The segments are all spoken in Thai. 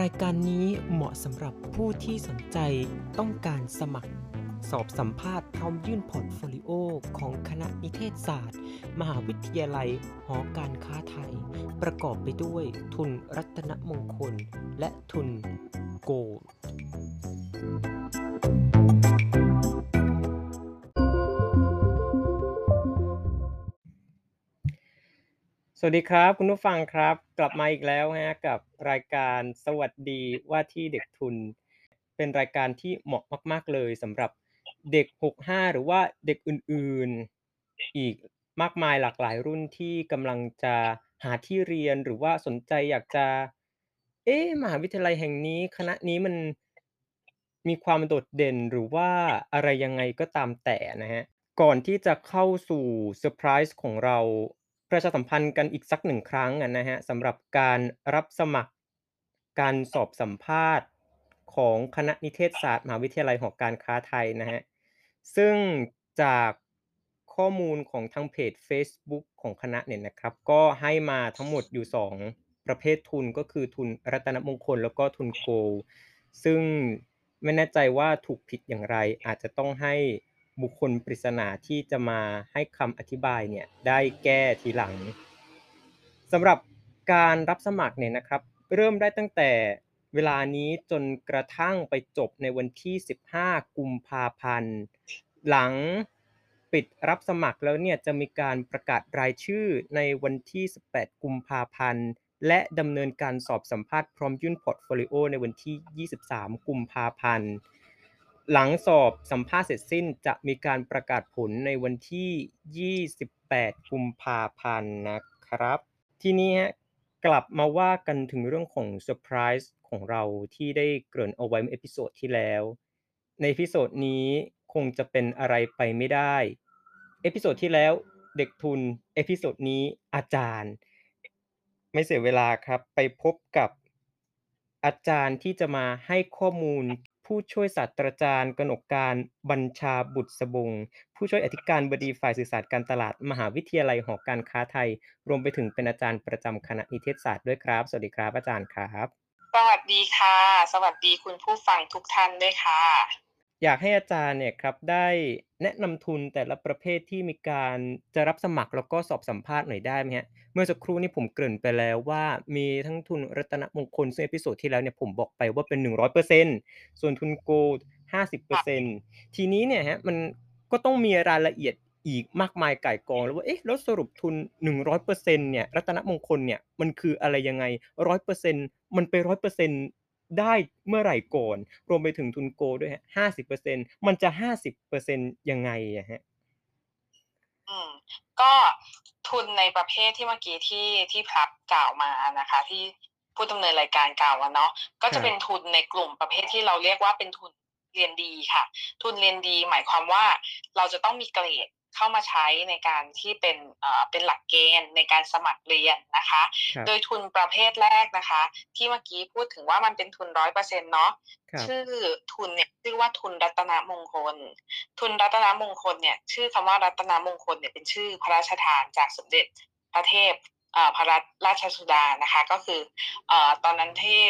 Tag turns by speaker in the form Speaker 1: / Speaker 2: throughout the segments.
Speaker 1: รายการนี้เหมาะสำหรับผู้ที่สนใจต้องการสมัคร สอบสัมภาษณ์พร้อมยื่น portfolio ของคณะนิเทศศาสตร์ มหาวิทยาลัยหอการค้าไทย ประกอบไปด้วยทุนรัตนมงคล และทุน Gold สวัสดีครับคุณผู้ฟังครับ กลับมาอีกแล้วฮะกับรายการสวัสดีว่าที่เด็กทุน เป็นรายการที่เหมาะมาก ๆ เลยสำหรับเด็ก 65 หรือว่าเด็กอื่นๆ อีกมากมายหลากหลายรุ่นที่กำลังจะหาที่เรียนหรือว่าสนใจอยากจะ เอ๊ะมหาวิทยาลัยแห่งนี้ คณะนี้มันมีความโดดเด่นหรือว่าอะไรยังไงก็ตามแต่นะฮะก่อนที่จะเข้าสู่เซอร์ไพรส์ของเรา ประชาสัมพันธ์กันอีกสักหนึ่งครั้งนะฮะสำหรับการรับสมัครการสอบสัมภาษณ์ของคณะนิเทศศาสตร์มหาวิทยาลัยหอการค้าไทยนะฮะซึ่งจากข้อมูลของทางเพจเฟซบุ๊กของคณะเนี่ยนะครับ ก็ให้มาทั้งหมดอยู่ 2 ประเภททุนก็คือทุนรัตนมงคลแล้วก็ทุนโกล์ซึ่งไม่แน่ใจว่าถูกผิดอย่างไรอาจจะต้องให้ บุคคลปริศนาที่จะมาให้คำอธิบายเนี่ยได้แก้ทีหลังสำหรับการรับสมัครเนี่ยนะครับ เริ่มได้ตั้งแต่เวลานี้จนกระทั่งไปจบในวันที่ 15 กุมภาพันธ์ หลังปิดรับสมัครแล้วเนี่ยจะมีการประกาศรายชื่อในวันที่ 18 กุมภาพันธ์ และดำเนินการสอบสัมภาษณ์พร้อมยื่น portfolio ในวันที่ 23 กุมภาพันธ์ หลังสอบสัมภาษณ์เสร็จสิ้นจะมีการประกาศผลในวันที่ 28 กุมภาพันธ์นะครับ ทีนี้ฮะกลับมาว่ากันถึงเรื่องของเซอร์ไพรส์ของเราที่ได้เกริ่นเอาไว้เมื่อ episode ที่แล้ว ใน episode นี้คงจะเป็นอะไรไปไม่ได้ episode ที่แล้วเด็กทุน episode นี้อาจารย์ ไม่เสียเวลาครับ ไปพบกับอาจารย์ที่จะมาให้ข้อมูล ผู้ช่วยศาสตราจารย์กนกการบัญชาบุตรสบง ผู้ช่วยอธิการบดีฝ่ายสื่อสารการตลาดมหาวิทยาลัยหอการค้าไทย รวมไปถึงเป็นอาจารย์ประจำคณะนิเทศศาสตร์ด้วยครับ สวัสดีครับอาจารย์ครับ
Speaker 2: สวัสดีค่ะ สวัสดีคุณผู้ฟังทุกท่านด้วยค่ะ
Speaker 1: อยากให้อาจารย์เนี่ยครับได้แนะนำทุนแต่ละประเภทที่มีการจะรับสมัครแล้วก็สอบสัมภาษณ์หน่อยได้ไหมครับ?เมื่อสักครู่นี้ผมเกริ่นไปแล้วว่ามีทั้งทุนรัตนมงคลซึ่ง episode ที่แล้วเนี่ยผมบอกไปว่าเป็น 100%ส่วนทุน Gold
Speaker 2: ค่ะ
Speaker 1: 50%ทีนี้เนี่ยครับมันก็ต้องมีรายละเอียดอีกมากมายไก่กองแล้วว่าเอ๊ะแล้วสรุปทุน 100%เนี่ยรัตนมงคลเนี่ยมันคืออะไรยังไง 100%มันไป100% ได้เมื่อไหร่ก่อน รวมไปถึงทุนโกลด์ด้วยครับ50%มันจะ50%ยังไงอะครับ?
Speaker 2: อืมก็ทุนในประเภทที่เมื่อกี้ที่ที่พลับกล่าวมานะคะ ที่ผู้ดำเนินรายการกล่าวอะเนาะก็
Speaker 1: คร
Speaker 2: จะัเป็
Speaker 1: บ
Speaker 2: นทุนในกลุ่มประเภทที่เราเรียกว่าเป็นทุนเรียนดีค่ะ ทุนเรียนดีหมายความว่าเราจะต้องมีเกรด เข้ามาใช้ในการที่เป็นเอ่อเป็นหลักเกณฑ์ในการสมัครเรียนนะคะ
Speaker 1: ครับ
Speaker 2: โดยทุนประเภทแรกนะคะ ที่เมื่อกี้พูดถึงว่ามันเป็นทุน100%เนาะ
Speaker 1: ครับ
Speaker 2: ชื่อทุนเนี่ยชื่อว่าทุนรัตนมงคล ทุนรัตนมงคลเนี่ยชื่อคำว่ารัตนมงคลเนี่ยเป็นชื่อพระราชทานจากสมเด็จพระเทพอ่าพระรัตนราชสุดานะคะ ก็คือเอ่อตอนนั้นที่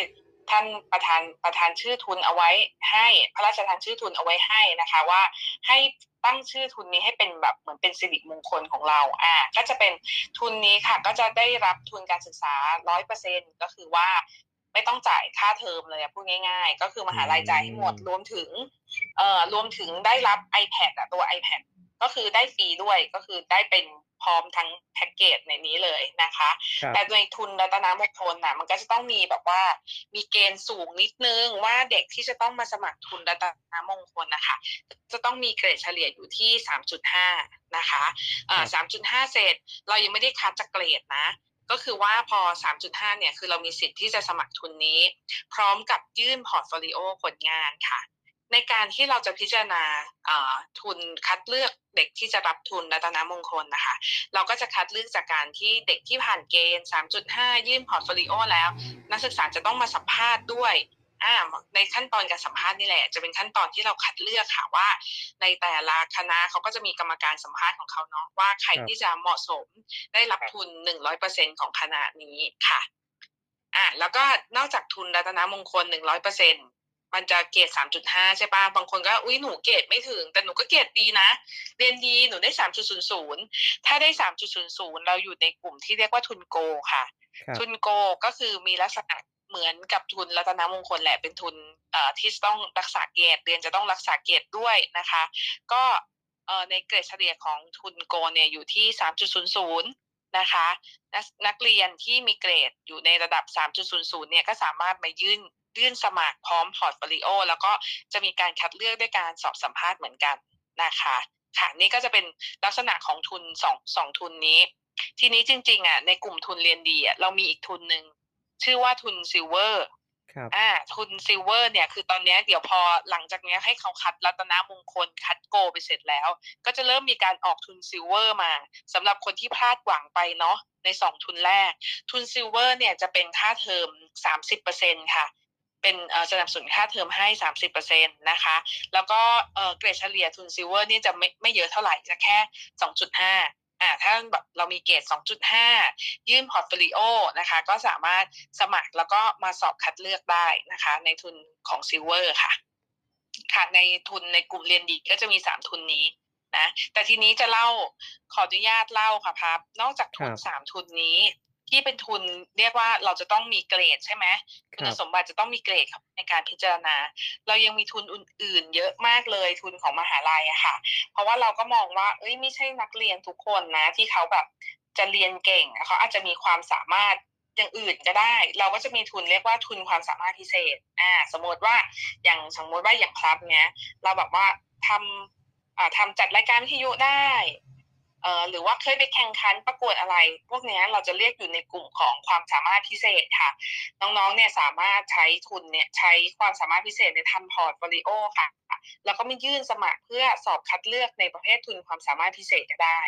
Speaker 2: ท่านประทานประทานชื่อทุนเอาไว้ให้ พระราชทานชื่อทุนเอาไว้ให้นะคะ ว่าให้ตั้งชื่อทุนนี้ให้เป็นแบบเหมือนเป็นสิริมงคลของเราอ่าก็จะเป็นทุนนี้ค่ะ ก็จะได้รับทุนการศึกษา100%ก็คือว่าไม่ต้องจ่ายค่าเทอมเลยพูดง่าย ๆ ก็คือมหาลัยจ่ายให้หมดรวมถึงเอ่อรวมถึงได้รับ iPad อะตัว iPad ก็คือได้ฟรีด้วยก็คือได้เป็นพร้อมทั้งแพ็กเกจในนี้เลยนะคะ
Speaker 1: ครับ
Speaker 2: แต่ในทุนรัตนมงคลน่ะมันก็จะต้องมีแบบว่ามีเกณฑ์สูงนิดหนึ่งว่าเด็กที่จะต้องมาสมัครทุนรัตนมงคลน่ะค่ะจะต้องมีเกรดเฉลี่ยอยู่ที่ 3.5 นะคะอ่า
Speaker 1: ครับ
Speaker 2: 3.5เสร็จเรายังไม่ได้คัดจากเกรดนะก็คือว่าพอ 3.5 เนี่ย คือเรามีสิทธิ์ที่จะสมัครทุนนี้ พร้อมกับยื่น portfolio ผลงานค่ะ ในการที่เราจะพิจารณาทุนคัดเลือกเด็กที่จะรับทุนรัตนมงคลนะคะ เราก็จะคัดเลือกจากการที่เด็กที่ผ่านเกณฑ์ 3.5 ยื่น portfolio แล้ว นักศึกษาจะต้องมาสัมภาษณ์ด้วยอาในขั้นตอนการสัมภาษณ์นี่แหละ จะเป็นขั้นตอนที่เราคัดเลือกค่ะว่า ในแต่ละคณะเขาก็จะมีกรรมการสัมภาษณ์ของเขาเนาะว่าใครที่จะเหมาะสมได้รับทุน 100%ของคณะนี้ค่ะอะแล้วก็นอกจากทุนรัตนมงคล 100% มันจะเกรด3.5ใช่ปะบางคนก็อุ้ยหนูเกรดไม่ถึง แต่หนูก็เกรดดีนะ เรียนดีหนูได้3.00ถ้าได้3.00เราอยู่ในกลุ่มที่เรียกว่าทุนโกค่ะ
Speaker 1: ครับ
Speaker 2: ทุนโกก็คือมีลักษณะเหมือนกับทุนรัตนมงคลแหละเป็นทุนเอ่อที่ต้องรักษาเกรดเรียนจะต้องรักษาเกรดด้วยนะคะ ก็เอ่อในเกรดเฉลี่ยของทุนโกเนี่ยอยู่ที่ 3.00นะคะนักนักเรียนที่มีเกรดอยู่ในระดับ 3.00 เนี่ยก็สามารถมายื่น ยื่นสมัครพร้อม portfolio แล้วก็จะมีการคัดเลือกด้วยการสอบสัมภาษณ์เหมือนกันนะคะค่ะนี่ก็จะเป็นลักษณะของทุนสองสองทุนนี้ ทีนี้จริงๆอะในกลุ่มทุนเรียนดีอะเรามีอีกทุนหนึ่งชื่อว่าทุน Silver
Speaker 1: ครับ
Speaker 2: อ่าทุน Silver เนี่ยคือตอนเนี้ยเดี๋ยวพอหลังจากเนี้ยให้เขาคัดรัตนมงคลคัดโกไปเสร็จแล้ว ก็จะเริ่มมีการออกทุน Silver มาสำหรับคนที่พลาดหวังไปเนาะในสองทุนแรก ทุน Silver เนี่ยจะเป็นค่าเทอมสามสิบเปอร์เซ็นต์ค่ะ เป็นเอ่อสนับสนุนค่าเทอมให้สามสิบเปอร์เซ็นต์นะคะ แล้วก็เอ่อเกรดเฉลี่ยทุน Silver นี่จะไม่ไม่เยอะเท่าไหร่ จะแค่สองจุดห้าอ่าถ้าแบบเรามีเกรด 2.5 ยื่น portfolio นะคะ ก็สามารถสมัครแล้วก็มาสอบคัดเลือกได้นะคะ ในทุนของ Silver ค่ะ ค่ะ ในทุนในกลุ่มเรียนดีก็จะมีสามทุนนี้นะ แต่ทีนี้จะเล่าขออนุญาตเล่าค่ะพับ นอกจากทุน
Speaker 1: ครับ
Speaker 2: สามทุนนี้ ที่เป็นทุนเรียกว่าเราจะต้องมีเกรดใช่ไหม
Speaker 1: ค
Speaker 2: คุณสมบัติจะต้องมีเกรดครับในการพิจารณา เรายังมีทุนอื่น ๆ เยอะมากเลยทุนของมหาลัยอะค่ะ เพราะว่าเราก็มองว่า เอ้ยไม่ใช่นักเรียนทุกคนนะ ที่เขาแบบจะเรียนเก่งเขาอาจจะมีความสามารถอย่างอื่นก็ได้ เราก็จะมีทุนเรียกว่าทุนความสามารถพิเศษอ่าสมมติว่าอย่างสมมติว่าอย่างครับเนี้ย เราแบบว่าทำอ่าทำจัดรายการวิทยุได้ เอ่อหรือว่าเคยไปแข่งขันประกวดอะไร พวกนี้เราจะเรียกอยู่ในกลุ่มของความสามารถพิเศษค่ะ น้องๆเนี่ยสามารถใช้ทุนเนี่ยใช้ความสามารถพิเศษในทำ portfolio ค่ะแล้วก็ไม่ยื่นสมัครเพื่อสอบคัดเลือกในประเภททุนความสามารถพิเศษก็ได้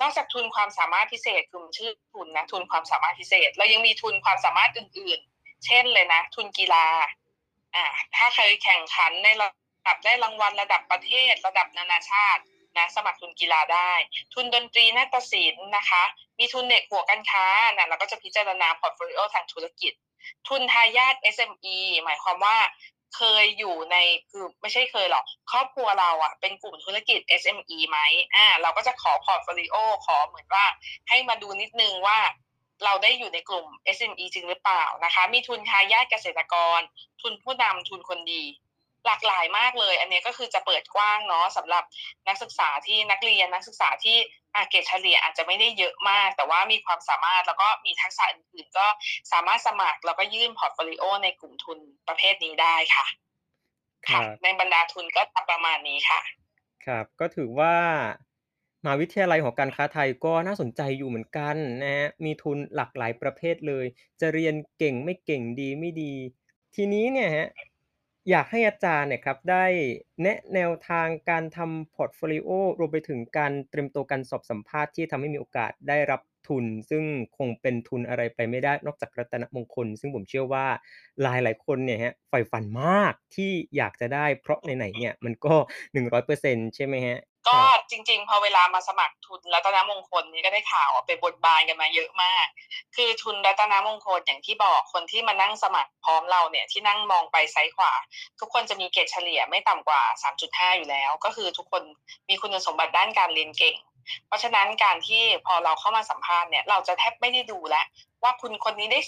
Speaker 2: นอกจากทุนความสามารถพิเศษคือชื่อทุนนะทุนความสามารถพิเศษ เรายังมีทุนความสามารถอื่น ๆ เช่นเลยนะ ทุนกีฬาอ่าถ้าเคยแข่งขันในระดับได้รางวัลระดับประเทศ ระดับนานาชาติ นะสมัครทุนกีฬาได้ ทุนดนตรีนาฏศิลป์นะคะ มีทุนเด็กหัวการค้านะเราก็จะพิจารณา portfolio ทางธุรกิจ ทุนทายาท SME หมายความว่าเคยอยู่ในคือไม่ใช่เคยหรอก ครอบครัวเราอะเป็นกลุ่มธุรกิจ SME ไหมอ่าเราก็จะขอ portfolio ขอเหมือนว่า ให้มาดูนิดนึงว่าเราได้อยู่ในกลุ่ม SME จริงหรือเปล่านะคะ มีทุนทายาทเกษตรกร ทุนผู้นำทุนคนดี หลากหลายมากเลย อันนี้ก็คือจะเปิดกว้างเนาะสำหรับนักศึกษาที่นักเรียนนักศึกษาที่อาเกรดเฉลี่ยอาจจะไม่ได้เยอะมาก แต่ว่ามีความสามารถแล้วก็มีทักษะอื่นๆ ก็สามารถสมัครแล้วก็ยื่น portfolio ในกลุ่มทุนประเภทนี้ได้ค่ะ
Speaker 1: ค
Speaker 2: ค่ะ
Speaker 1: รับ
Speaker 2: ในบรรดาทุนก็จะประมาณนี้ค่ะ
Speaker 1: ครับ ก็ถือว่ามหาวิทยาลัยหอการค้าไทยก็น่าสนใจอยู่เหมือนกันนะครับมีทุนหลากหลายประเภทเลย จะเรียนเก่งไม่เก่งดีไม่ดี ทีนี้เนี่ยครับ อยากให้อาจารย์เนี่ยครับได้แนะแนวทางการทำ portfolio รวมไปถึงการเตรียมตัวการสอบสัมภาษณ์ที่ทำให้มีโอกาสได้รับ ทุน ซึ่งคงเป็นทุนอะไรไปไม่ได้นอกจากรัตนมงคล ซึ่งผมเชื่อว่าหลายๆคนเนี่ยครับใฝ่ฝันมากที่อยากจะได้เพราะไหนๆเนี่ยมันก็100%ใช่ไหมครับ?
Speaker 2: ก็
Speaker 1: ครับ
Speaker 2: จริงๆ พอเวลามาสมัครทุนรัตนมงคลนี่ก็ได้ข่าวว่าไปบนบานกันมาเยอะมาก คือทุนรัตนมงคลอย่างที่บอกคนที่มานั่งสมัครพร้อมเราเนี่ยที่นั่งมองไปซ้ายขวา ทุกคนจะมีเกรดเฉลี่ยไม่ต่ำกว่า 3.5 อยู่แล้ว ก็คือทุกคนมีคุณสมบัติด้านการเรียนเก่ง เพราะฉะนั้นการที่พอเราเข้ามาสัมภาษณ์เนี่ย เราจะแทบไม่ได้ดูแล้ วว่าคุณคนนี้ได้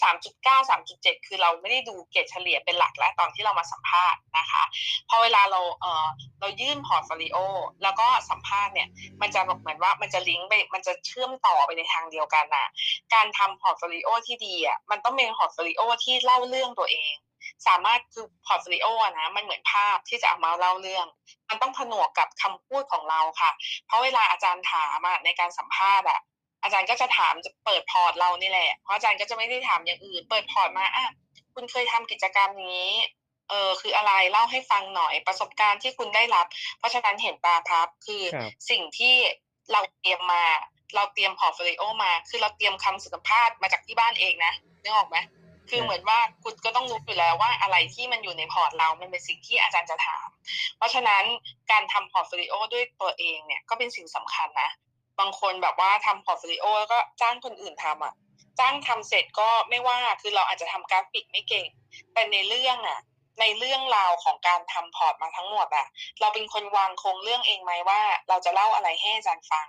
Speaker 2: 3.9 3.7คือเราไม่ได้ดูเกรดเฉลี่ยเป็นหลักแล้วตอนที่เรามาสัมภาษณ์นะคะพอเวลาเราเอ่อเรายื่น portfolio แล้วก็สัมภาษณ์เนี่ยมันจะเหมือนว่ามันจะลิงก์ไปมันจะเชื่อมต่อไปในทางเดียวกันน่ะการทำ portfolio ที่ดีอะมันต้องเป็น portfolio ที่เล่าเรื่องตัวเองสามารถคือ portfolio นะมันเหมือนภาพที่จะเอามาเล่าเรื่อง มันต้องผนวกกับคำพูดของเราค่ะ เพราะเวลาอาจารย์ถามอะในการสัมภาษณ์อะ อาจารย์ก็จะถามจะเปิด port เรานี่แหละ เพราะอาจารย์ก็จะไม่ได้ถามอย่างอื่น เปิด port มาอะคุณเคยทำกิจกรรมนี้ เออคืออะไรเล่าให้ฟังหน่อยประสบการณ์ที่คุณได้รับ เพราะฉะนั้นเห็นภาพปะคือ
Speaker 1: ครับ
Speaker 2: สิ่งที่เราเตรียมมา เราเตรียม portfolio มา คือเราเตรียมคำสัมภาษณ์มาจากที่บ้านเองนะนึกออกไหมคือเหมือนว่าคุณก็ต้องรู้อยู่แล้วว่าอะไรที่มันอยู่ใน port เรา มันเป็นสิ่งที่อาจารย์จะถาม เพราะฉะนั้นการทำ portfolio ด้วยตัวเองเนี่ยก็เป็นสิ่งสำคัญนะ บางคนแบบว่าทำ portfolio แล้วก็จ้างคนอื่นทำอะ จ้างทำเสร็จก็ไม่ว่าคือเราอาจจะทำกราฟิกไม่เก่ง แต่ในเรื่องอะในเรื่องราวของการทำ port มาทั้งหมดอะเราเป็นคนวางโครงเรื่องเองไหมว่า เราจะเล่าอะไรให้อาจารย์ฟัง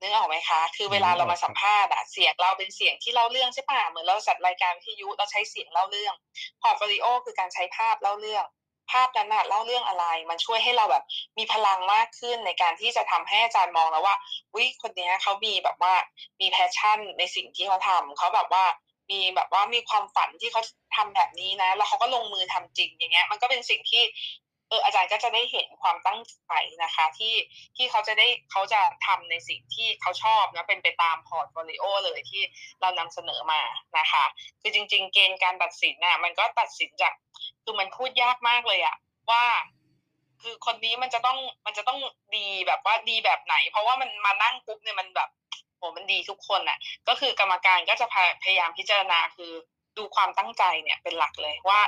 Speaker 2: นึกออกไหมคะ คือเวลาเรามาสัมภาษณ์อะเสียงเราเป็นเสียงที่เล่าเรื่องใช่เปล่า?เหมือนเราจัดรายการวิทยุเราใช้เสียงเล่าเรื่อง portfolio คือการใช้ภาพเล่าเรื่อง ภาพนั้นน่ะเล่าเรื่องอะไร มันช่วยให้เราแบบ มีพลังมากขึ้นในการที่จะทำให้อาจารย์มองแล้วว่าอุ๊ยคนเนี้ยเขามีแบบว่ามี passion ในสิ่งที่เขาทำเขาแบบว่ามีแบบว่ามีความฝันที่เขาทำแบบนี้นะ แล้วเขาก็ลงมือทำจริงอย่างเงี้ย มันก็เป็นสิ่งที่ อออาจารย์ก็จะได้เห็นความตั้งใจนะคะ ที่ที่เขาจะได้เขาจะทำในสิ่งที่เขาชอบนะเป็นไปตาม portfolio เลยที่เรานำเสนอมานะคะ คือจริง ๆ เกณฑ์การตัดสินน่ะมันก็ตัดสินจากคือมันพูดยากมากเลยอะว่าคือคนนี้มันจะต้องมันจะต้องดีแบบว่าดีแบบไหน เพราะว่ามันมานั่งปุ๊บเนี่ยมันแบบโอ้โฮมันดีทุกคนน่ะ ก็คือกรรมการก็จะพยายามพิจารณาคือ ดูความตั้งใจเนี่ยเป็นหลักเลยว่า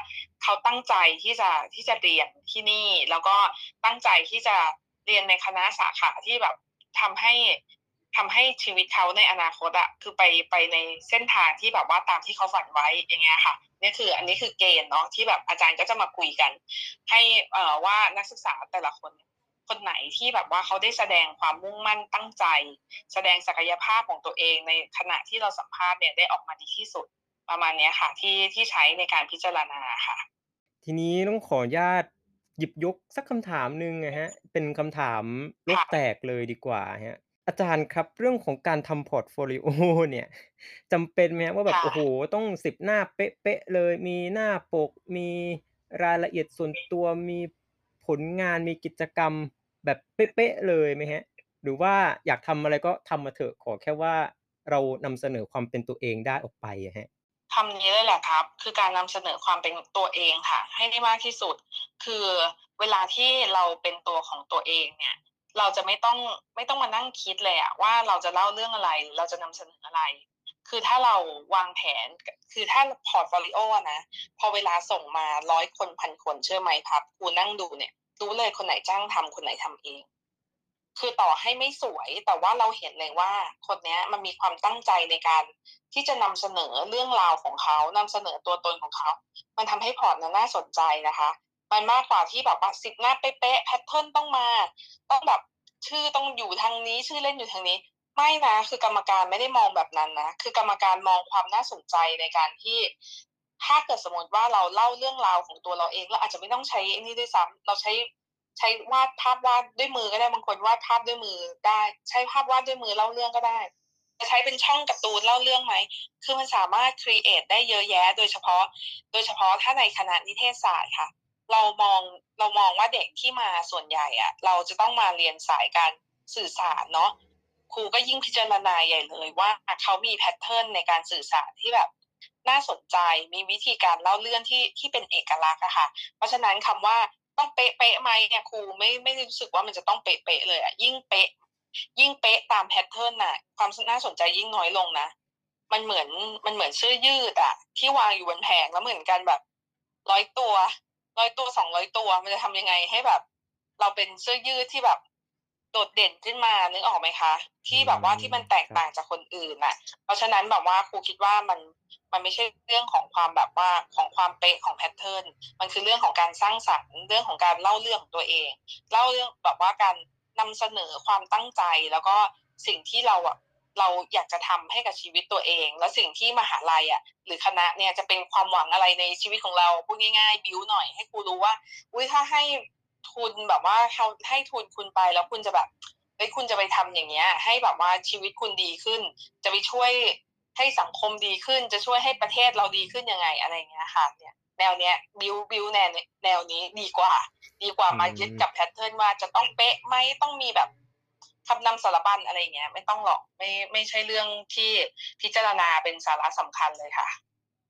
Speaker 2: เขาตั้งใจที่จะที่จะเรียนที่นี่ แล้วก็ตั้งใจที่จะเรียนในคณะสาขาที่แบบทำให้ทำให้ชีวิตเขาในอนาคตอะคือไปไปในเส้นทางที่แบบว่าตามที่เขาฝันไว้อย่างเงี้ยค่ะนี่คืออันนี้คือเกณฑ์เนาะที่แบบอาจารย์ก็จะมาคุยกัน ให้เอ่อว่านักศึกษาแต่ละคนคนไหนที่แบบว่าเขาได้แสดงความมุ่งมั่นตั้งใจ แสดงศักยภาพของตัวเองในขณะที่เราสัมภาษณ์เนี่ยได้ออกมาดีที่สุด ประมาณเนี้ยค่ะที่ที่ใช้ในการพิจารณาอะค่ะ
Speaker 1: ทีนี้ต้องขออนุญาตหยิบยกสักคำถามหนึ่งอะครับเป็นคำถามโล
Speaker 2: ค่
Speaker 1: กะแตกเลยดีกว่าครับอาจารย์ครับเรื่องของการทำ portfolio เนี่ยจำเป็นไหมครับว่าแบ
Speaker 2: ค
Speaker 1: บ่โอ้โฮะต้อง10หน้าเป๊ะๆเลย มีหน้าปก มีรายละเอียดส่วนตัวมีผลงานมีกิจกรรมแบบเป๊ะๆเลยไหมครับ?หรือว่าอยากทำอะไรก็ทำมาเถอะขอแค่ว่าเรานำเสนอความเป็นตัวเองได้ออกไปอะ คำ
Speaker 2: อย่างงี้เลยแหละครับ คือการนำเสนอความเป็นตัวเองค่ะ ให้ได้มากที่สุด คือเวลาที่เราเป็นตัวของตัวเองเนี่ย เราจะไม่ต้องไม่ต้องมานั่งคิดเลยอะว่าเราจะเล่าเรื่องอะไรเราจะนำเสนออะไร คือถ้าเราวางแผน คือถ้า portfolio นะ พอเวลาส่งมา100คน1,000คนเชื่อไหมครับครูนั่งดูเนี่ยรู้เลยคนไหนจ้างทำคนไหนทำเอง คือต่อให้ไม่สวย แต่ว่าเราเห็นเลยว่าคนนี้มันมีความตั้งใจในการที่จะนำเสนอเรื่องราวของเขานำเสนอตัวตนของเขา มันทำให้ port นั้นน่าสนใจนะคะมันมากกว่าที่แบบว่า10หน้าเป๊ะๆ pattern ต้องมา ต้องแบบชื่อต้องอยู่ทางนี้ชื่อเล่นอยู่ทางนี้ ไม่นะ คือกรรมการไม่ได้มองแบบนั้นนะ คือกรรมการมองความน่าสนใจในการที่ถ้าเกิดสมมติว่าเราเล่าเรื่องราวของตัวเราเองเราอาจจะไม่ต้องใช้ไอ้นี่ด้วยซ้ำเราใช้ ใช้วาดภาพวาดด้วยมือก็ได้บางคนวาดภาพด้วยมือได้ ใช้ภาพวาดด้วยมือเล่าเรื่องก็ได้จะใช้เป็นช่องการ์ตูนเล่าเรื่องไหม คือมันสามารถ create ได้เยอะแยะ โดยเฉพาะ โดยเฉพาะถ้าในคณะนิเทศศาสตร์ค่ะ เรามองเรามองว่าเด็กที่มาส่วนใหญ่อะเราจะต้องมาเรียนสายการสื่อสารเนาะ ครูก็ยิ่งพิจารณาใหญ่เลยว่าเขามี pattern ในการสื่อสารที่แบบน่าสนใจ มีวิธีการเล่าเรื่องที่ที่เป็นเอกลักษณ์อะค่ะ เพราะฉะนั้นคำว่า ต้องเป๊ะเป๊ะไหมเนี่ยครูไม่ไม่รู้สึกว่ามันจะต้องเป๊ะเป๊ะเลยอะยิ่งเป๊ะ ยิ่งเป๊ะตามแพทเทิร์นน่ะความน่าสนใจยิ่งน้อยลงนะมันเหมือนมันเหมือนเสื้อยืดอะที่วางอยู่บนแผงแล้วเหมือนกันแบบร้อยตัวร้อยตัวสองร้อยตัวมันจะทำยังไงให้แบบ เราเป็นเสื้อยืดที่แบบ โดดเด่นขึ้นมานึกออกไหมคะ?
Speaker 1: อื
Speaker 2: ที่แบบว่าที่มันแตก
Speaker 1: มครั
Speaker 2: ต่า
Speaker 1: บ
Speaker 2: งจากคนอื่นน่ะ เพราะฉะนั้นแบบว่าครูคิดว่ามันมันไม่ใช่เรื่องของความแบบว่าของความเป๊ะของแพตเทิร์นมันคือเรื่องของการสร้างสรรค์เรื่องของการเล่าเรื่องของตัวเอง เล่าเรื่องแบบว่าการนำเสนอความตั้งใจแล้วก็สิ่งที่เราอะเราอยากจะทำให้กับชีวิตตัวเอง แล้วสิ่งที่มหาลัยอะหรือคณะเนี่ยจะเป็นความหวังอะไรในชีวิตของเราพูดง่ายๆ บิลด์หน่อยให้ครูรู้ว่าอุ๊ยถ้าให้ ทุนแบบว่าเขาให้ทุนคุณไปแล้วคุณจะแบบเฮ้ยคุณจะไปทำอย่างเงี้ย ให้แบบว่าชีวิตคุณดีขึ้น จะไปช่วยให้สังคมดีขึ้น จะช่วยให้ประเทศเราดีขึ้นยังไงอะไรอย่างเงี้ยค่ะเนี่ยแนวเนี้ยบิลด์บิลด์แนวนแนวนี้ดีกว่า ดีกว่า
Speaker 1: อื
Speaker 2: มายึดกับ
Speaker 1: ม
Speaker 2: แพตเทิร์นว่าจะต้องเป๊ะไหมต้องมีแบบคำนำสารบัญอะไรอย่างเงี้ย ไม่ต้องหรอกไม่ไม่ใช่เรื่องที่พิจารณาเป็นสาระสำคัญเลยค่ะ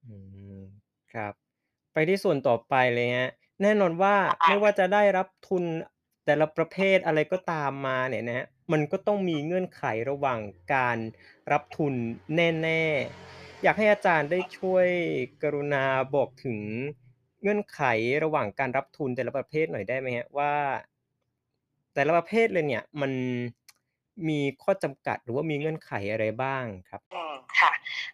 Speaker 1: อืมครับ ไปที่ส่วนต่อไปเลยครับ แน่นอนว่า
Speaker 2: ค่
Speaker 1: ไม่ะว่าจะได้รับทุนแต่ละประเภทอะไรก็ตามมาเนี่ยนะครับมันก็ต้องมีเงื่อนไขระหว่างการรับทุนแน่ๆ อยากให้อาจารย์ได้ช่วยกรุณาบอกถึงเงื่อนไขระหว่างการรับทุนแต่ละประเภทหน่อยได้ไหมครับว่า แต่ละประเภทเลยเนี่ยมันมีข้อจำกัดหรือว่ามีเงื่อนไขอะไรบ้างครับ?
Speaker 2: อืมค่ะ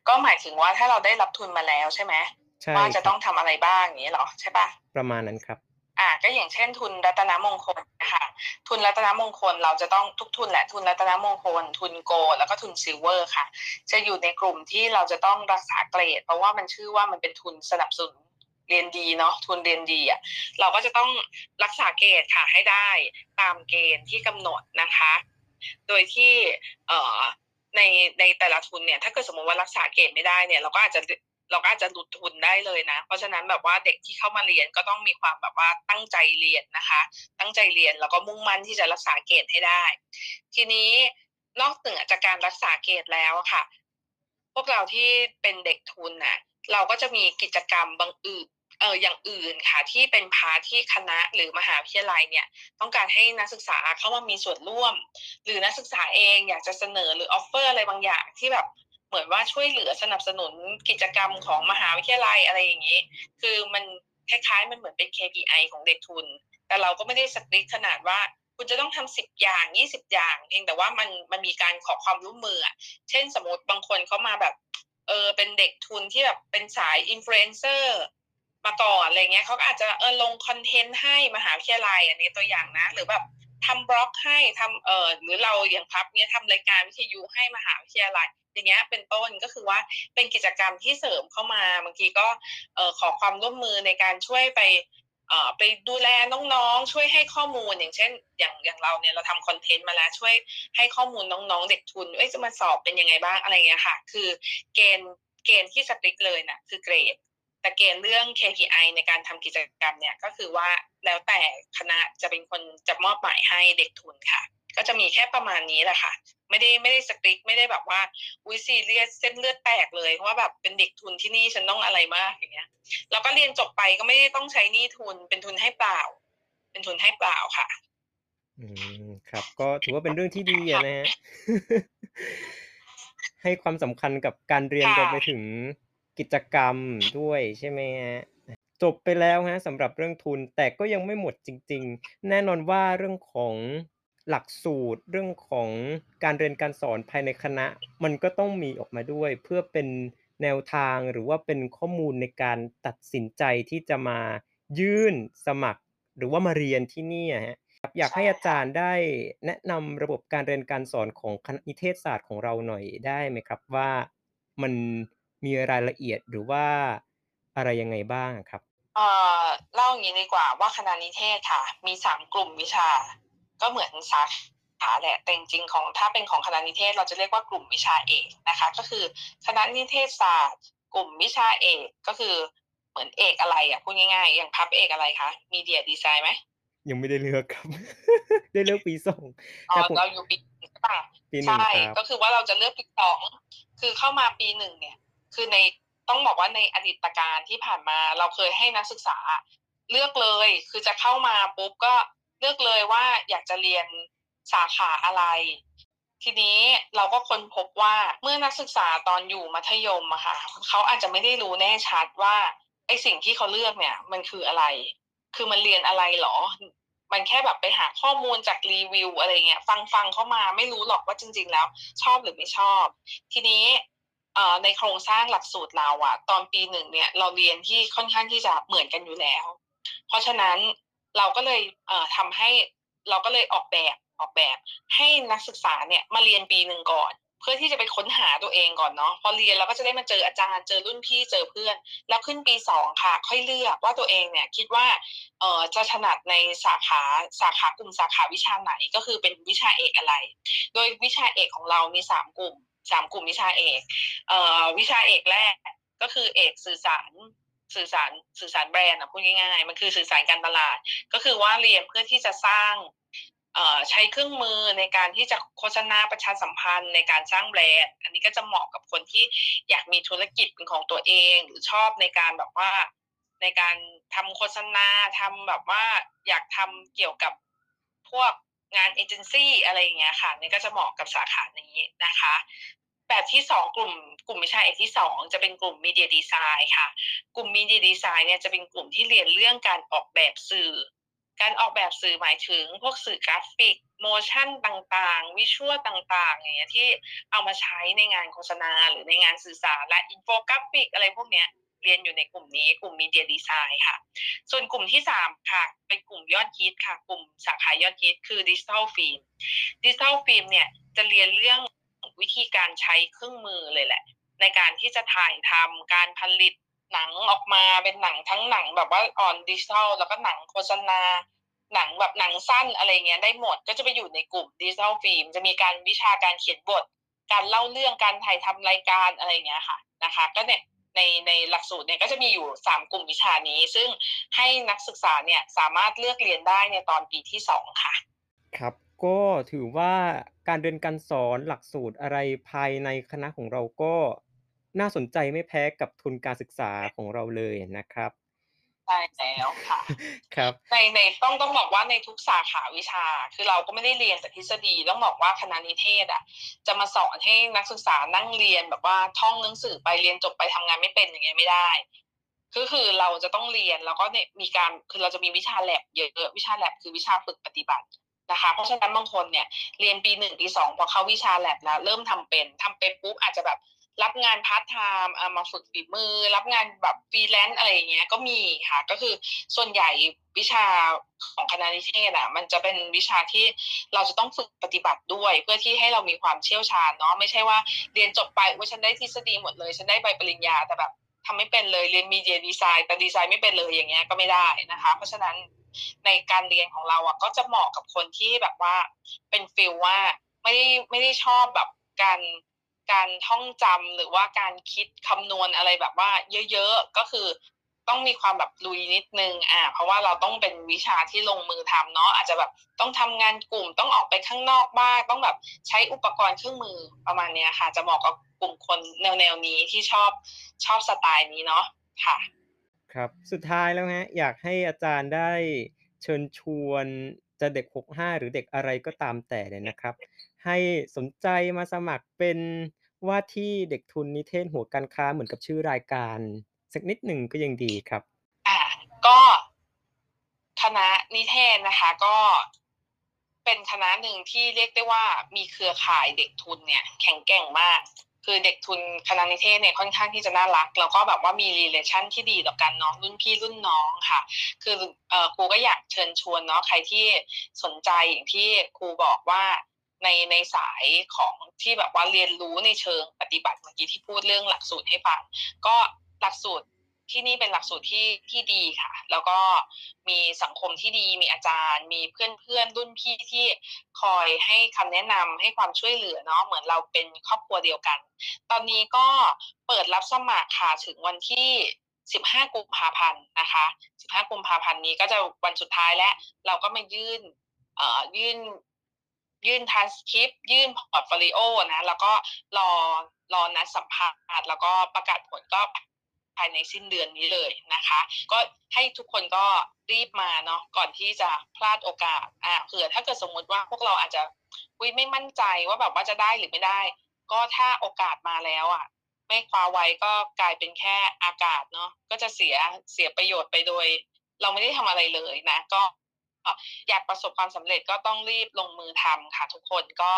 Speaker 2: ก็หมายถึงว่าถ้าเราได้รับทุนมาแล้วใช่ไหม
Speaker 1: ใช่
Speaker 2: ว่าจะ
Speaker 1: ค
Speaker 2: ต้
Speaker 1: รั
Speaker 2: อบงทำอะไรบ้างอย่างนี้เหรอใช่ปะ
Speaker 1: ประมาณนั้นครับ
Speaker 2: อ่า ก็อย่างเช่น ทุนรัตนมงคลนะคะทุนรัตนมงคลเราจะต้องทุกทุนแหละทุนรัตนมงคล ทุน Gold แล้วก็ทุน Silver ค่ะ จะอยู่ในกลุ่มที่เราจะต้องรักษาเกรด เพราะว่ามันชื่อว่ามันเป็นทุนสนับสนุนเรียนดีเนาะทุนเรียนดีอะเราก็จะต้องรักษาเกรดค่ะให้ได้ตามเกณฑ์ที่กำหนดนะคะ โดยที่เอ่อในในแต่ละทุนเนี่ยถ้าเกิดสมมติว่ารักษาเกรดไม่ได้เนี่ยเราก็อาจจะ เราก็อาจจะหลุดทุนได้เลยนะ เพราะฉะนั้นแบบว่าเด็กที่เข้ามาเรียนก็ต้องมีความแบบว่าตั้งใจเรียนนะคะ ตั้งใจเรียนแล้วก็มุ่งมั่นที่จะรักษาเกรดให้ได้ ทีนี้นอกเหนือจากการรักษาเกรดแล้วค่ะ พวกเราที่เป็นเด็กทุนน่ะเราก็จะมีกิจกรรมบางอื่นเอออย่างอื่นค่ะที่เป็นพาที่คณะหรือมหาวิทยาลัยเนี่ยต้องการให้นักศึกษาเข้ามามีส่วนร่วม หรือนักศึกษาเองอยากจะเสนอหรือ offer อะไรบางอย่างที่แบบ เหมือนว่าช่วยเหลือสนับสนุนกิจกรรมของมหาวิทยาลัยอะไรอย่างนี้ คือมันคล้ายๆ มันเหมือนเป็น KPI ของเด็กทุน แต่เราก็ไม่ได้ strict ขนาดว่าคุณจะต้องทำสิบอย่างยี่สิบอย่างเพียงแต่ว่ามันมันมีการขอความร่วมมือเช่นสมมติบางคนเขามาแบบเออเป็นเด็กทุนที่แบบเป็นสายอินฟลูเอนเซอร์มาก่อนอะไรเงี้ยเขาก็อาจจะเออลง content ให้มหาวิทยาลัยอันนี้ตัวอย่างนะ หรือแบบทำบล็อกให้ทำเออหรือเราอย่างพับเนี้ยทำรายการวิทยุให้มหาวิทยาลัย อย่างเงี้ยเป็นต้นก็คือว่าเป็นกิจกรรมที่เสริมเข้ามาบางทีก็เออขอความร่วมมือในการช่วยไปเอ่อไปดูแลน้องๆ ช่วยให้ข้อมูลอย่างเช่น อย่างอย่างเราเนี่ยเราทำคอนเทนต์มาแล้วช่วยให้ข้อมูลน้องๆ เด็กทุนเอ้ยจะมาสอบเป็นยังไงบ้างอะไรเงี้ยค่ะ คือเกณฑ์เกณฑ์ที่สติ๊กเลยนะคือเกรด แต่เกณฑ์เรื่อง KPI ในการทำกิจกรรมเนี่ยก็คือว่าแล้วแต่คณะจะเป็นคนจะมอบหมายให้เด็กทุนค่ะ ก็จะมีแค่ประมาณนี้แหละค่ะ ไม่ได้ไม่ได้สติ๊กไม่ได้แบบว่า อุ้ยซีเรียสเส้นเลือดแตกเลยเพราะว่าแบบเป็นเด็กทุนที่นี่ฉันต้องอะไรมากอย่างเงี้ย แล้วก็เรียนจบไปก็ไม่ได้ต้องใช้หนี้ทุนเป็นทุนให้เปล่า เป็นทุนให้เปล่าค่ะ
Speaker 1: อืมครับ ก็ถือว่าเป็นเรื่องที่ดีอะนะฮะให้ความสำคัญกับการเรียน
Speaker 2: ค่ะ
Speaker 1: รวมไปถึงกิจกรรมด้วยใช่ไหมฮะจบไปแล้วฮะสำหรับเรื่องทุนแต่ก็ยังไม่หมดจริง ๆ แน่นอนว่าเรื่องของ หลักสูตรเรื่องของการเรียนการสอนภายในคณะ มันก็ต้องมีออกมาด้วย เพื่อเป็นแนวทางหรือว่าเป็นข้อมูลในการตัดสินใจที่จะมายื่นสมัคร หรือว่ามาเรียนที่นี่ฮะครับอยากให้อาจารย์ได้แนะนำระบบการเรียนการสอนของคณะนิเทศศาสตร์ของเราหน่อยได้ไหมครับว่ามันมีรายละเอียดหรือว่าอะไรยังไงบ้างครับ?
Speaker 2: เอ่อเล่าอย่างนี้ดีกว่าว่าคณะนิเทศค่ะ มีสามกลุ่มวิชา ก็เหมือนสาขาแหละแต่จริงๆของถ้าเป็นของคณะนิเทศ เราจะเรียกว่ากลุ่มวิชาเอกนะคะ ก็คือคณะนิเทศศาสตร์ กลุ่มวิชาเอกก็คือเหมือนเอกอะไรอะพูดง่ายๆ อย่างพับเอกอะไรคะมีเดียดีไซน์ไหม
Speaker 1: ยังไม่ได้เลือกครับ ได้เลือกปี2
Speaker 2: อ๋อ
Speaker 1: แต่ผม
Speaker 2: เราอยู่ปีหนึ่งใช่เปล่า
Speaker 1: ปี1
Speaker 2: ใช่
Speaker 1: ครับ
Speaker 2: ก็คือว่าเราจะเลือกปีสองคือเข้ามาปีหนึ่งเนี่ย คือในต้องบอกว่าในอดีตการที่ผ่านมาเราเคยให้นักศึกษาเลือกเลย คือจะเข้ามาปุ๊บก็เลือกเลยว่าอยากจะเรียนสาขาอะไร ทีนี้เราก็ค้นพบว่าเมื่อนักศึกษาตอนอยู่มัธยมอะค่ะเขาอาจจะไม่ได้รู้แน่ชัดว่าไอสิ่งที่เขาเลือกเนี่ย มันคืออะไร คือมันเรียนอะไรเหรอ มันแค่แบบไปหาข้อมูลจากรีวิวอะไรเงี้ย ฟังฟังเข้ามาไม่รู้หรอกว่าจริง ๆ แล้ว ชอบหรือไม่ชอบ ทีนี้ในโครงสร้างหลักสูตรเราอะตอนปีหนึ่งเนี่ย เราเรียนที่ค่อนข้างที่จะเหมือนกันอยู่แล้ว เพราะฉะนั้น เราก็เลยเอ่อทำให้เราก็เลยออกแบบออกแบบ ให้นักศึกษาเนี่ยมาเรียนปีหนึ่งก่อน เพื่อที่จะไปค้นหาตัวเองก่อนเนาะพอเรียนเราก็จะได้มาเจออาจารย์เจอรุ่นพี่เจอเพื่อน แล้วขึ้นปีสองค่ะ ค่อยเลือกว่าตัวเองเนี่ยคิดว่าเอ่อจะถนัดในสาขาสาขากลุ่มสาขาวิชาไหนก็คือเป็นวิชาเอกอะไร โดยวิชาเอกของเรามีสามกลุ่มสามกลุ่มวิชาเอกเอ่อวิชาเอกแรกก็คือเอกสื่อสาร สื่อสารสื่อสารแบรนด์อะพูดง่ายๆมันคือสื่อสารการตลาด ก็คือว่าเรียนเพื่อที่จะสร้างใช้เครื่องมือในการที่จะโฆษณาประชาสัมพันธ์ในการสร้างแบรนด์ อันนี้ก็จะเหมาะกับคนที่อยากมีธุรกิจเป็นของตัวเอง หรือชอบในการแบบว่าในการทำโฆษณาทำแบบว่าอยากทำเกี่ยวกับพวกงานเอเจนซี่อะไรอย่างเงี้ยค่ะนี่ก็จะเหมาะกับสาขานี้นะคะ แบบที่สองกลุ่มกลุ่มวิชาเอกที่สองจะเป็นกลุ่ม Media Design ค่ะ กลุ่ม Media Design เนี่ยจะเป็นกลุ่มที่เรียนเรื่องการออกแบบสื่อ การออกแบบสื่อหมายถึงพวกสื่อกราฟิก motion ต่างๆ visual ต่างๆอย่างเงี้ยที่เอามาใช้ในงานโฆษณาหรือในงานสื่อสารและอินโฟกราฟิกอะไรพวกเนี้ยเรียนอยู่ในกลุ่มนี้กลุ่ม Media Design ค่ะ ส่วนกลุ่มที่ 3 ค่ะ เป็นกลุ่มยอดฮิตค่ะ กลุ่มสาขายอดฮิตคือ Digital Film Digital Film เนี่ยจะเรียนเรื่อง วิธีการใช้เครื่องมือเลยแหละ ในการที่จะถ่ายทำการผลิตหนังออกมาเป็นหนังทั้งหนังแบบว่าออนดิจิทัลแล้วก็หนังโฆษณา หนังแบบหนังสั้นอะไรเงี้ยได้หมดก็จะไปอยู่ในกลุ่ม Digital Film จะมีการวิชาการเขียนบท การเล่าเรื่องการถ่ายทำรายการอะไรเงี้ยค่ะนะคะ ก็เนี่ยในในหลักสูตรเนี่ยก็จะมีอยู่ 3 กลุ่มวิชานี้ ซึ่งให้นักศึกษาเนี่ยสามารถเลือกเรียนได้ในตอนปีที่ 2 ค่ะ
Speaker 1: ครับ ก็ถือว่าการเรียนการสอนหลักสูตรอะไรภายในคณะของเราก็น่าสนใจไม่แพ้กับทุนการศึกษาของเราเลยนะครับ
Speaker 2: ใช่แล้วค่ะ
Speaker 1: ครับ
Speaker 2: ในในต้องต้องบอกว่าในทุกสาขาวิชา คือเราก็ไม่ได้เรียนแต่ทฤษฎีต้องบอกว่าคณะนิเทศอะ จะมาสอนให้นักศึกษานั่งเรียนแบบว่าท่องหนังสือไปเรียนจบไปทำงานไม่เป็นอย่างเงี้ยไม่ได้คือคือเราจะต้องเรียนแล้วก็เนี่ยมีการคือเราจะมีวิชาแลบเยอะวิชาแลบคือวิชาฝึกปฏิบัติ นะคะ เพราะฉะนั้นบางคนเนี่ยเรียนปีหนึ่งปีสองพอเข้าวิชาแลบแล้วเริ่มทำเป็นทำเป็นปุ๊บอาจจะแบบรับงานพาร์ทไทม์เอามาฝึกฝีมือ รับงานแบบฟรีแลนซ์อะไรอย่างเงี้ยก็มีค่ะ ก็คือส่วนใหญ่วิชาของคณะนิเทศอะ มันจะเป็นวิชาที่เราจะต้องฝึกปฏิบัติด้วย เพื่อที่ให้เรามีความเชี่ยวชาญเนาะไม่ใช่ว่าเรียนจบไปว่าฉันได้ทฤษฎีหมดเลย ฉันได้ใบปริญญาแต่แบบทำไม่เป็นเลยเรียนมีเดียดีไซน์แต่ดีไซน์ไม่เป็นเลยอย่างเงี้ยก็ไม่ได้นะคะ เพราะฉะนั้น ในการเรียนของเราอะก็จะเหมาะกับคนที่แบบว่า เป็นฟิลว่าไม่ได้ไม่ได้ชอบแบบการการท่องจำหรือว่าการคิดคำนวณอะไรแบบว่า เยอะๆก็คือต้องมีความแบบลุยนิดนึงอ่าเพราะว่าเราต้องเป็นวิชาที่ลงมือทำเนาะอาจจะแบบต้องทำงานกลุ่มต้องออกไปข้างนอกบ้างต้องแบบใช้อุปกรณ์เครื่องมือประมาณเนี้ยค่ะ จะเหมาะกับกลุ่มคนแนวแนวนี้ที่ชอบชอบสไตล์นี้เนาะค่ะ
Speaker 1: ครับ สุดท้ายแล้วฮะ อยากให้อาจารย์ได้เชิญชวนจะเด็ก 65 หรือเด็กอะไรก็ตามแต่เนี่ยนะครับ ให้สนใจมาสมัครเป็นว่าที่เด็กทุนนิเทศหัวการค้าเหมือนกับชื่อรายการ สักนิดหนึ่งก็ยังดีครับ
Speaker 2: อ่าก็คณะนิเทศนะคะก็เป็นคณะหนึ่งที่เรียกได้ว่ามีเครือข่ายเด็กทุนเนี่ย แข็งแกร่งมาก คือเด็กทุนคณะนิเทศเนี่ยค่อนข้างที่จะน่ารัก แล้วก็แบบว่ามีรีเลชั่นที่ดีต่อกันเนาะรุ่นพี่รุ่นน้องค่ะ คือครูก็อยากเชิญชวนเนาะใครที่สนใจอย่างที่ครูบอกว่าในในสายของที่แบบว่าเรียนรู้ในเชิงปฏิบัติเมื่อกี้ที่พูดเรื่องหลักสูตรให้ฟังก็หลักสูตร ที่นี่เป็นหลักสูตรที่ที่ดีค่ะ แล้วก็มีสังคมที่ดี มีอาจารย์ มีเพื่อนเพื่อนรุ่นพี่ที่คอยให้คำแนะนำให้ความช่วยเหลือเนาะ เหมือนเราเป็นครอบครัวเดียวกัน ตอนนี้ก็เปิดรับสมัครค่ะถึงวันที่ 15 กุมภาพันธ์นะคะ 15 กุมภาพันธ์นี้ก็จะวันสุดท้ายแล้วเราก็มายื่นเอ่อยื่นยื่นทรานสคริปยื่นพอร์ตโฟลิโอนะ แล้วก็รอรอนัดสัมภาษณ์แล้วก็ประกาศผลก็ ภายในสิ้นเดือนนี้เลยนะคะ ก็ให้ทุกคนก็รีบมาเนาะก่อนที่จะพลาดโอกาสอ่าเผื่อถ้าเกิดสมมุติว่าพวกเราอาจจะอุ๊ยไม่มั่นใจว่าแบบว่าจะได้หรือไม่ได้ ก็ถ้าโอกาสมาแล้วอะไม่คว้าไว้ก็กลายเป็นแค่อากาศเนาะก็จะเสียเสียประโยชน์ไปโดย เราไม่ได้ทำอะไรเลยนะ ก็อยากประสบความสำเร็จก็ต้องรีบลงมือทำค่ะทุกคนก็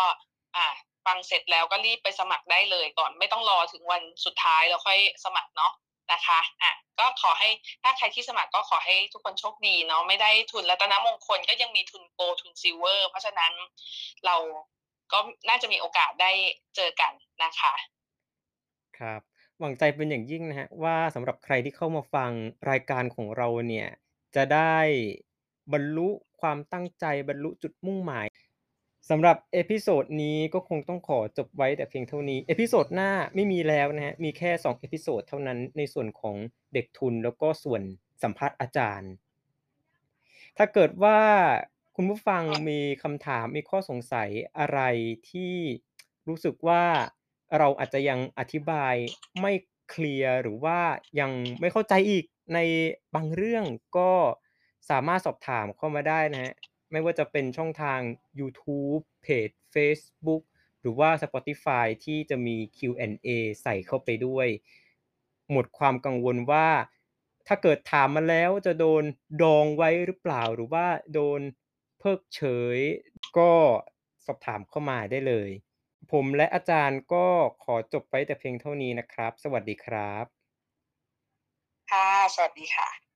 Speaker 2: อ่าฟังเสร็จแล้วก็รีบไปสมัครได้เลยก่อนไม่ต้องรอถึงวันสุดท้ายแล้วค่อยสมัครเนาะ นะคะอ่าก็ขอให้ถ้าใครที่สมัครก็ขอให้ทุกคนโชคดีเนาะไม่ได้ทุนรัตนมงคลก็ยังมีทุน Gold ทุน Silver เพราะฉะนั้นเราก็น่าจะมีโอกาสได้เจอกันนะคะ
Speaker 1: ครับหวังใจเป็นอย่างยิ่งนะครับว่าสำหรับใครที่เข้ามาฟังรายการของเราเนี่ยจะได้บรรลุความตั้งใจบรรลุจุดมุ่งหมาย สำหรับ episode นี้ก็คงต้องขอจบไว้แต่เพียงเท่านี้ episode หน้าไม่มีแล้วนะครับมีแค่2 episode เท่านั้นในส่วนของเด็กทุนแล้วก็ส่วนสัมภาษณ์อาจารย์ ถ้าเกิดว่าคุณผู้ฟังมีคำถามมีข้อสงสัยอะไรที่รู้สึกว่าเราอาจจะยังอธิบายไม่เคลียร์หรือว่ายังไม่เข้าใจอีกในบางเรื่องก็สามารถสอบถามเข้ามาได้นะครับ ไม่ว่าจะเป็นช่องทางยูทูบเพจเฟซบุ๊กหรือว่า Spotify ที่จะมี Q&A ใส่เข้าไปด้วย หมดความกังวลว่า ถ้าเกิดถามมาแล้วจะโดนดองไว้หรือเปล่า หรือว่าโดนเพิกเฉย ก็สอบถามเข้ามาได้เลย ผมและอาจารย์ก็ขอจบไว้แต่เพียงเท่านี้นะครับ สวัสดีครับ
Speaker 2: ค่ะ สวัสดีค่ะ